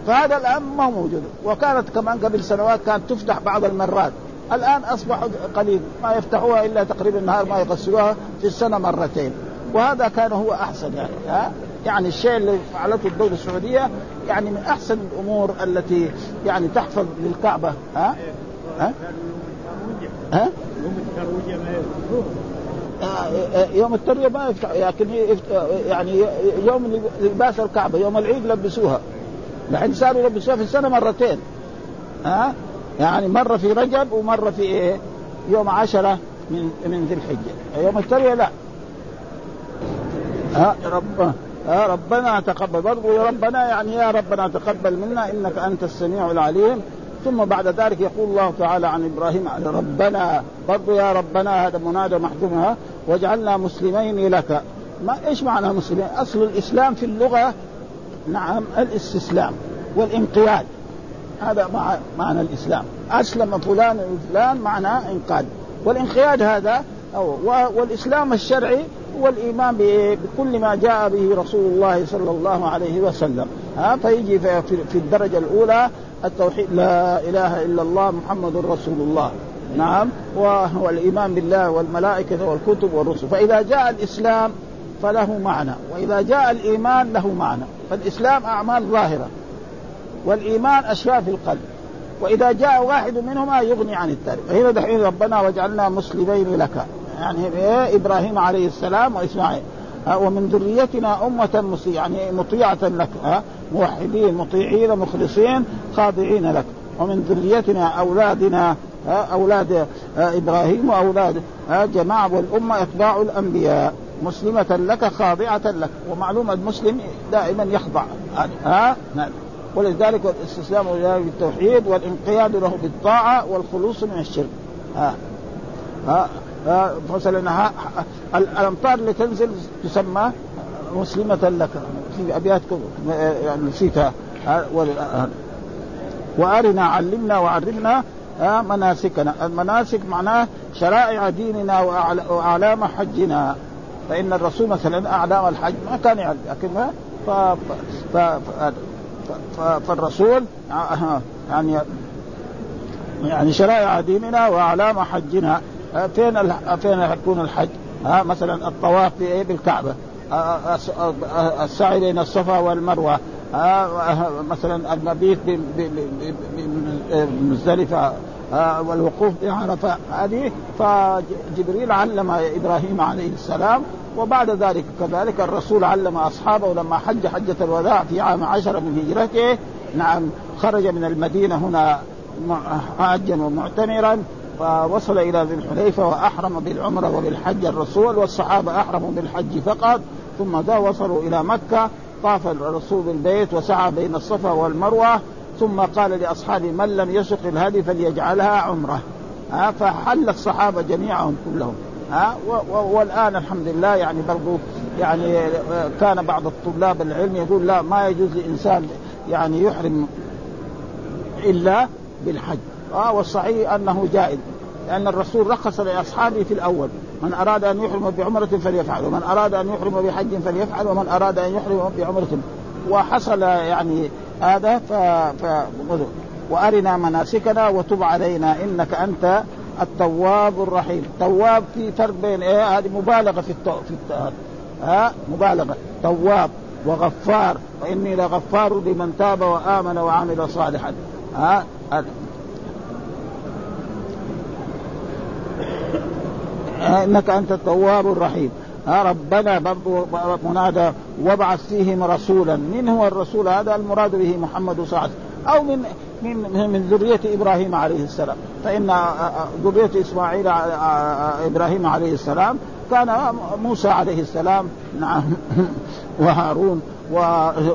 فهذا الآن ما موجود. وكانت كمان قبل سنوات كانت تفتح بعض المرات. الآن أصبحوا قليل. ما يفتحوها إلا تقريبا النهار ما يغسلوها في السنة مرتين. وهذا كان هو أحسن يعني ها؟ يعني الشيء اللي فعلته الدولة السعودية يعني من أحسن الأمور التي يعني تحفظ للكعبة ها؟ ها؟ ها؟ يوم التروية ما يفتحوه يوم التروية ما لكن يعني يوم لباس الكعبة يوم العيد لبسوها. الحين صاروا يلبسوها في السنة مرتين. ها؟ يعني مرة في رجب ومرة في إيه؟ يوم عشرة من من ذي الحجة. يوم التروية لا. ها؟ رب ها؟ ربنا تقبل. برضو يا ربنا يعني يا ربنا تقبل منا إنك أنت السميع العليم. ثم بعد ذلك يقول الله تعالى عن إبراهيم ربنا برضو يا ربنا هذا منادى محدومها واجعلنا مسلمين لك. ما إيش معنى مسلمين؟ أصل الإسلام في اللغة نعم الاستسلام والانقياد. هذا مع معنى الإسلام. أسلم فلان وفلان معناه إنقاد. والانقياد هذا أو والإسلام الشرعي هو الايمان بكل ما جاء به رسول الله صلى الله عليه وسلم. ها فيجي في الدرجة الأولى التوحيد لا إله إلا الله محمد رسول الله. نعم. والإيمان بالله والملائكة والكتب والرسل. فإذا جاء الإسلام فله معنى وإذا جاء الإيمان له معنى. فالإسلام أعمال ظاهرة والإيمان أشياء في القلب. وإذا جاء واحد منهما يغني عن الثاني فهنا دحين ربنا وجعلنا مسلمين لك. يعني إبراهيم عليه السلام وإسماعيل. ومن ذريتنا أمة مسيح يعني مطيعة لك. موحدين مطيعين مخلصين خاضعين لك. ومن ذريتنا أولادنا أولاد إبراهيم وأولاد جماعة والأمة أتباع الأنبياء. مسلمة لك خاضعة لك. ومعلوم المسلم دائما يخضع. ها نعم. ولذلك الاستسلام لله بالتوحيد والانقياد له بالطاعة والخلوص من الشرك. ها ها مثلا الامطار اللي تنزل تسمى مسلمة لك. في أبيات يعني نسيتها وأرنا علمنا وعرفنا مناسكنا. المناسك معناه شرائع ديننا وأعلام حجنا. فإن الرسول مثلا أعلام الحج ما كان يعلم لكن ف... ف... ف... فالرسول يعني يعني شرائع ديننا وأعلام حجنا. فين فين يكون الحج؟ ها مثلا الطواف بالكعبة. السعي بين الصفا والمروة. مثلا المبيت بمزدلفه والوقوف بعرفه هذه فجبريل علم إبراهيم عليه السلام وبعد ذلك كذلك الرسول علم أصحابه لما حج حجة الوداع في عام عشر من هجرته. نعم خرج من المدينة هنا حاجا ومعتمرا فوصل إلى ذي الحليفة وأحرم بالعمرة وبالحج الرسول والصحابة أحرموا بالحج فقط. ثم ذا وصلوا إلى مكة طاف الرسول بالبيت وسعى بين الصفا والمروة ثم قال لأصحابه من لم يسق الهدي فليجعلها عمرة. ها فحل الصحابة جميعهم كلهم. ها والآن الحمد لله يعني برضو يعني كان بعض الطلاب العلم يقول لا ما يجوز لانسان يعني يحرم إلا بالحج. آه والصحيح أنه جائز لأن الرسول رخص لأصحابه في الأول. من أراد أن يحرم بعمرة فليفعل ومن أراد أن يحرم بحج فليفعل ومن أراد أن يحرم بعمرة. وحصل يعني هذا ف, ف... وأرنا مناسكنا وتب علينا إنك أنت التواب الرحيم. تواب في فرق بين إيه؟ هذه مبالغة في التو... في الت... ها؟ مبالغة. تواب وغفار. وإني لغفار لمن تاب وآمن وعمل صالحا. ها؟ إنك أنت التواب الرحيم. ها ربنا برضو منادى وابعث فيهم رسولا. من هو الرسول هذا؟ المراد به محمد صلى الله عليه وسلم. أو من من من ذرية إبراهيم عليه السلام. فإن ذرية إسماعيل إبراهيم عليه السلام. كان موسى عليه السلام. نعم. وهارون.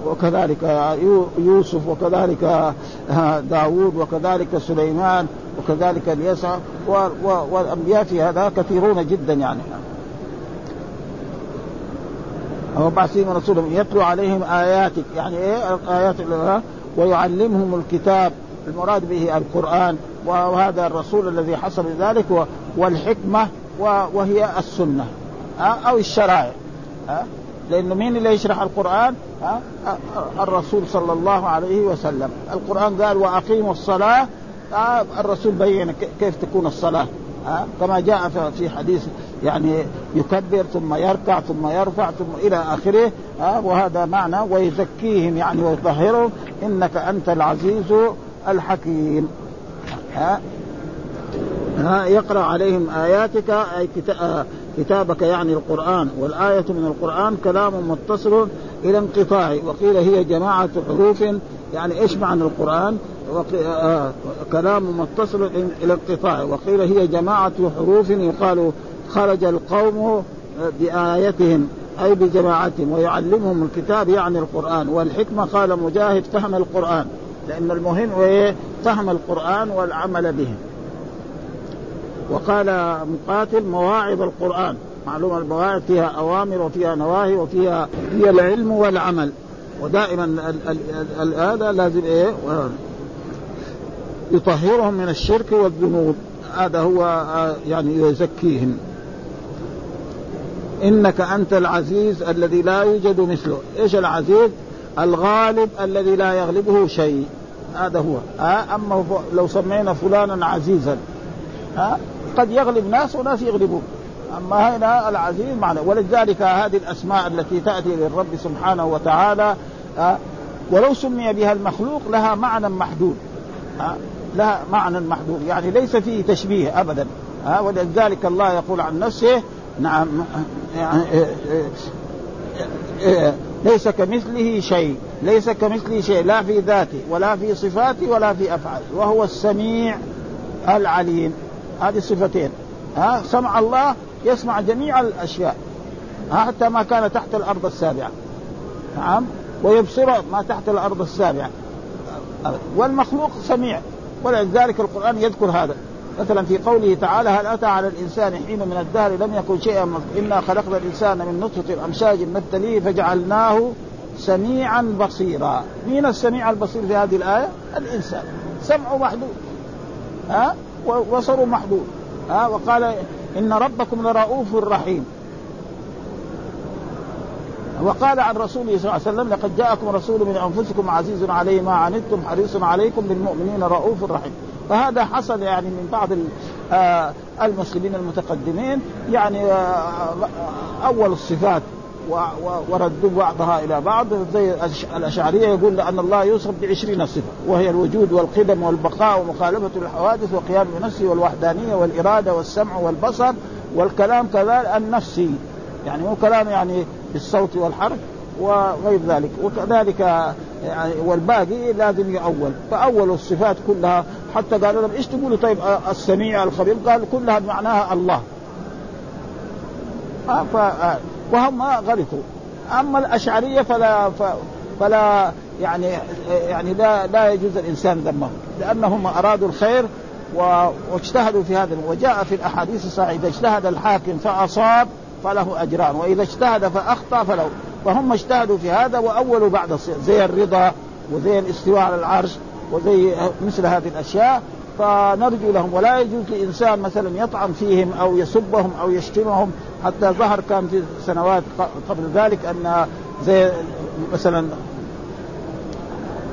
وكذلك يوسف وكذلك داوود وكذلك سليمان وكذلك اليسع والأنبياء في هذا كثيرون جدا يعني. وبعثهم رسولهم يتلو عليهم آياتك. يعني إيه؟ آيات ويعلمهم الكتاب. المراد به القرآن. وهذا الرسول الذي حصل ذلك والحكمة وهي السنة. أو الشرائع. لأنه مين اللي يشرح القرآن؟ ها؟ الرسول صلى الله عليه وسلم، القرآن قال وأقيموا الصلاة الرسول بين كيف تكون الصلاة ها؟ كما جاء في حديث يعني يكبر ثم يركع ثم يرفع ثم إلى آخره ها؟ وهذا معنى ويزكيهم يعني ويطهرهم إنك أنت العزيز الحكيم ها؟ ها يقرأ عليهم آياتك أي كتابك يعني القرآن والآية من القرآن كلام متصل إلى انقطاع. وقيل هي جماعة حروف يعني إيش معنى القرآن؟ آه كلام متصل إلى انقطاع. وقيل هي جماعة حروف يقال خرج القوم بآيتهم أي بجماعتهم ويعلمهم الكتاب يعني القرآن. والحكمة قال مجاهد فهم القرآن لأن المهم هو فهم القرآن والعمل به. وقال مقاتل مواعظ القرآن. معلومة المواعظ فيها أوامر وفيها نواهي وفيها هي العلم والعمل. ودائما هذا لازم إيه؟ يطهرهم من الشرك والذنوب. هذا هو يعني يزكيهم. إنك أنت العزيز الذي لا يوجد مثله. إيش العزيز؟ الغالب الذي لا يغلبه شيء. هذا هو. ها أما لو سمينا فلانا عزيزا. ها قد يغلب ناس وناس يغلبون. أما هنا العزيز معنى ولذلك هذه الأسماء التي تأتي للرب سبحانه وتعالى ها ولو سمي بها المخلوق لها معنى محدود. ها لها معنى محدود. يعني ليس فيه تشبيه ابدا. ها ولذلك الله يقول عن نفسه نعم يعني ليس كمثله شيء. ليس كمثله شيء. لا في ذاته ولا في صفاته ولا في أفعاله. وهو السميع العليم. هذه الصفتين ها سمع الله يسمع جميع الأشياء. حتى ما كان تحت الأرض السابعة. نعم؟ ويبصر ما تحت الأرض السابعة. والمخلوق سميع. ولذلك القرآن يذكر هذا. مثلا في قوله تعالى هل أتى على الإنسان حين من الدهر لم يكن شيئا إنا خلقنا الإنسان من نطفة أمشاج نبتليه فجعلناه سميعا بصيرا. مين السميع البصير في هذه الآية؟ الإنسان. سمعه محدود ها؟ وبصره محدود ها وقال إن ربكم لرؤوف رحيم. وقال عن رسوله صلى الله عليه وسلم لقد جاءكم رسول من أنفسكم عزيز عليه ما عنتم حريص عليكم بالمؤمنين رؤوف رحيم. فهذا حصل يعني من بعض آه، المسلمين المتقدمين يعني آه، أول الصفات. وردوا بعضها إلى بعض زي الأشعرية يقول ان الله يوصف بعشرين صفة وهي الوجود والقدم والبقاء ومخالفة الحوادث وقيام بنفسه والوحدانية والإرادة والسمع والبصر والكلام كذلك النفسي. يعني مو كلام يعني بالصوت والحرف وغير ذلك. وكذلك يعني والباقي لازم يؤول. فأول الصفات كلها حتى قالوا لهم إيش تقولوا؟ طيب السميع الخبير قال كلها معناها الله. ف... وهم غلطوا أما الأشعرية فلا فلا يعني يعني لا لا يجوز الإنسان ذمهم لأنهم أرادوا الخير واجتهدوا في هذا. وجاء في الأحاديث الصحيحة إذا اجتهد الحاكم فأصاب فله أجران وإذا اجتهد فأخطأ فله. فهم اجتهدوا في هذا وأولوا بعد الصيام زي الرضا وزي الاستواء على العرش وزي مثل هذه الأشياء. فنرجو لهم. ولا يجوز لإنسان مثلا يطعن فيهم أو يسبهم أو يشتمهم. حتى ظهر كان في سنوات قبل ذلك أن زي مثلا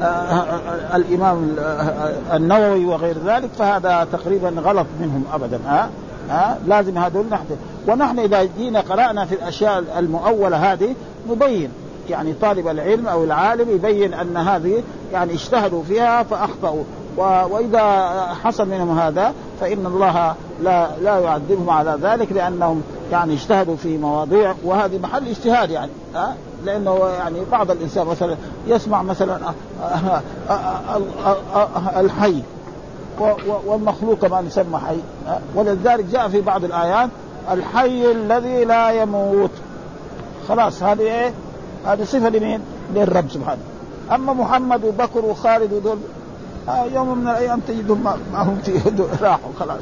آه، آه، الإمام آه، النووي وغير ذلك. فهذا تقريبا غلط منهم ابدا. ها ها لازم هذول نحن. ونحن إذا جينا قرأنا في الأشياء المؤولة هذه نبين يعني طالب العلم أو العالم يبين أن هذه يعني اجتهدوا فيها فأخطأوا. وإذا حصل منهم هذا فإن الله لا لا يعذبهم على ذلك لأنهم يعني اجتهدوا في مواضيع وهذه محل اجتهاد يعني ها لأنه يعني بعض الإنسان مثلا يسمع مثلا الحي والمخلوق كمان يسمى حي ولذلك جاء في بعض الآيات الحي الذي لا يموت خلاص هذه إيه؟ هذه صفة لمين؟ للرب سبحانه أما محمد وبكر وخالد ودول آه يوم من الأيام تجدهم معهم راحوا خلاص.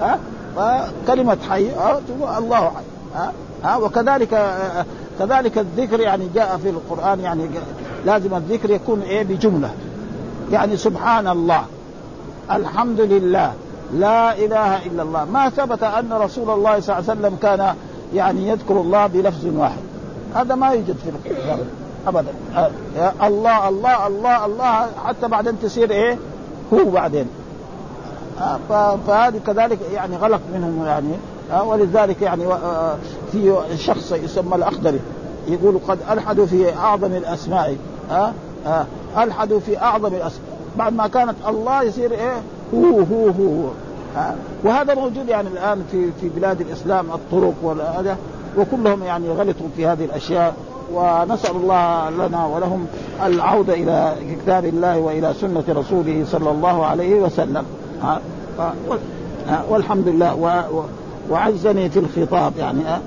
ها؟ آه فكلمه حي آه الله حي ها؟ آه وكذلك آه كذلك الذكر يعني جاء في القرآن يعني لازم الذكر يكون إيه؟ بجملة. يعني سبحان الله الحمد لله لا إله إلا الله. ما ثبت أن رسول الله صلى الله عليه وسلم كان يعني يذكر الله بلفظ واحد. هذا ما يوجد في القرآن. ابدا. الله الله الله الله حتى بعدين تصير إيه؟ هو بعدين. فهذه كذلك يعني غلط منهم يعني. ولذلك يعني في شخص يسمى الاخضري يقول قد ألحدوا في أعظم الأسماء. ألحدوا في أعظم الأسماء. بعد ما كانت الله يصير إيه؟ هو هو هو ها وهذا موجود يعني الآن في في بلاد الإسلام الطرق وهذا وكلهم يعني غلطوا في هذه الأشياء. ونسأل الله لنا ولهم العودة إلى كتاب الله وإلى سنة رسوله صلى الله عليه وسلم. ها والحمد لله وعزني في الخطاب يعني ها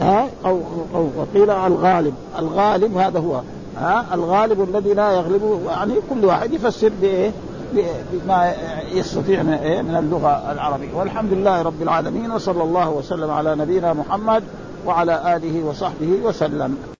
ها أو أو وقيل الغالب الغالب هذا هو ها الغالب الذي لا يغلبه يعني كل واحد يفسر بإيه؟ بما يستطيع من اللغة العربية. والحمد لله رب العالمين وصلى الله وسلم على نبينا محمد وعلى آله وصحبه وسلم.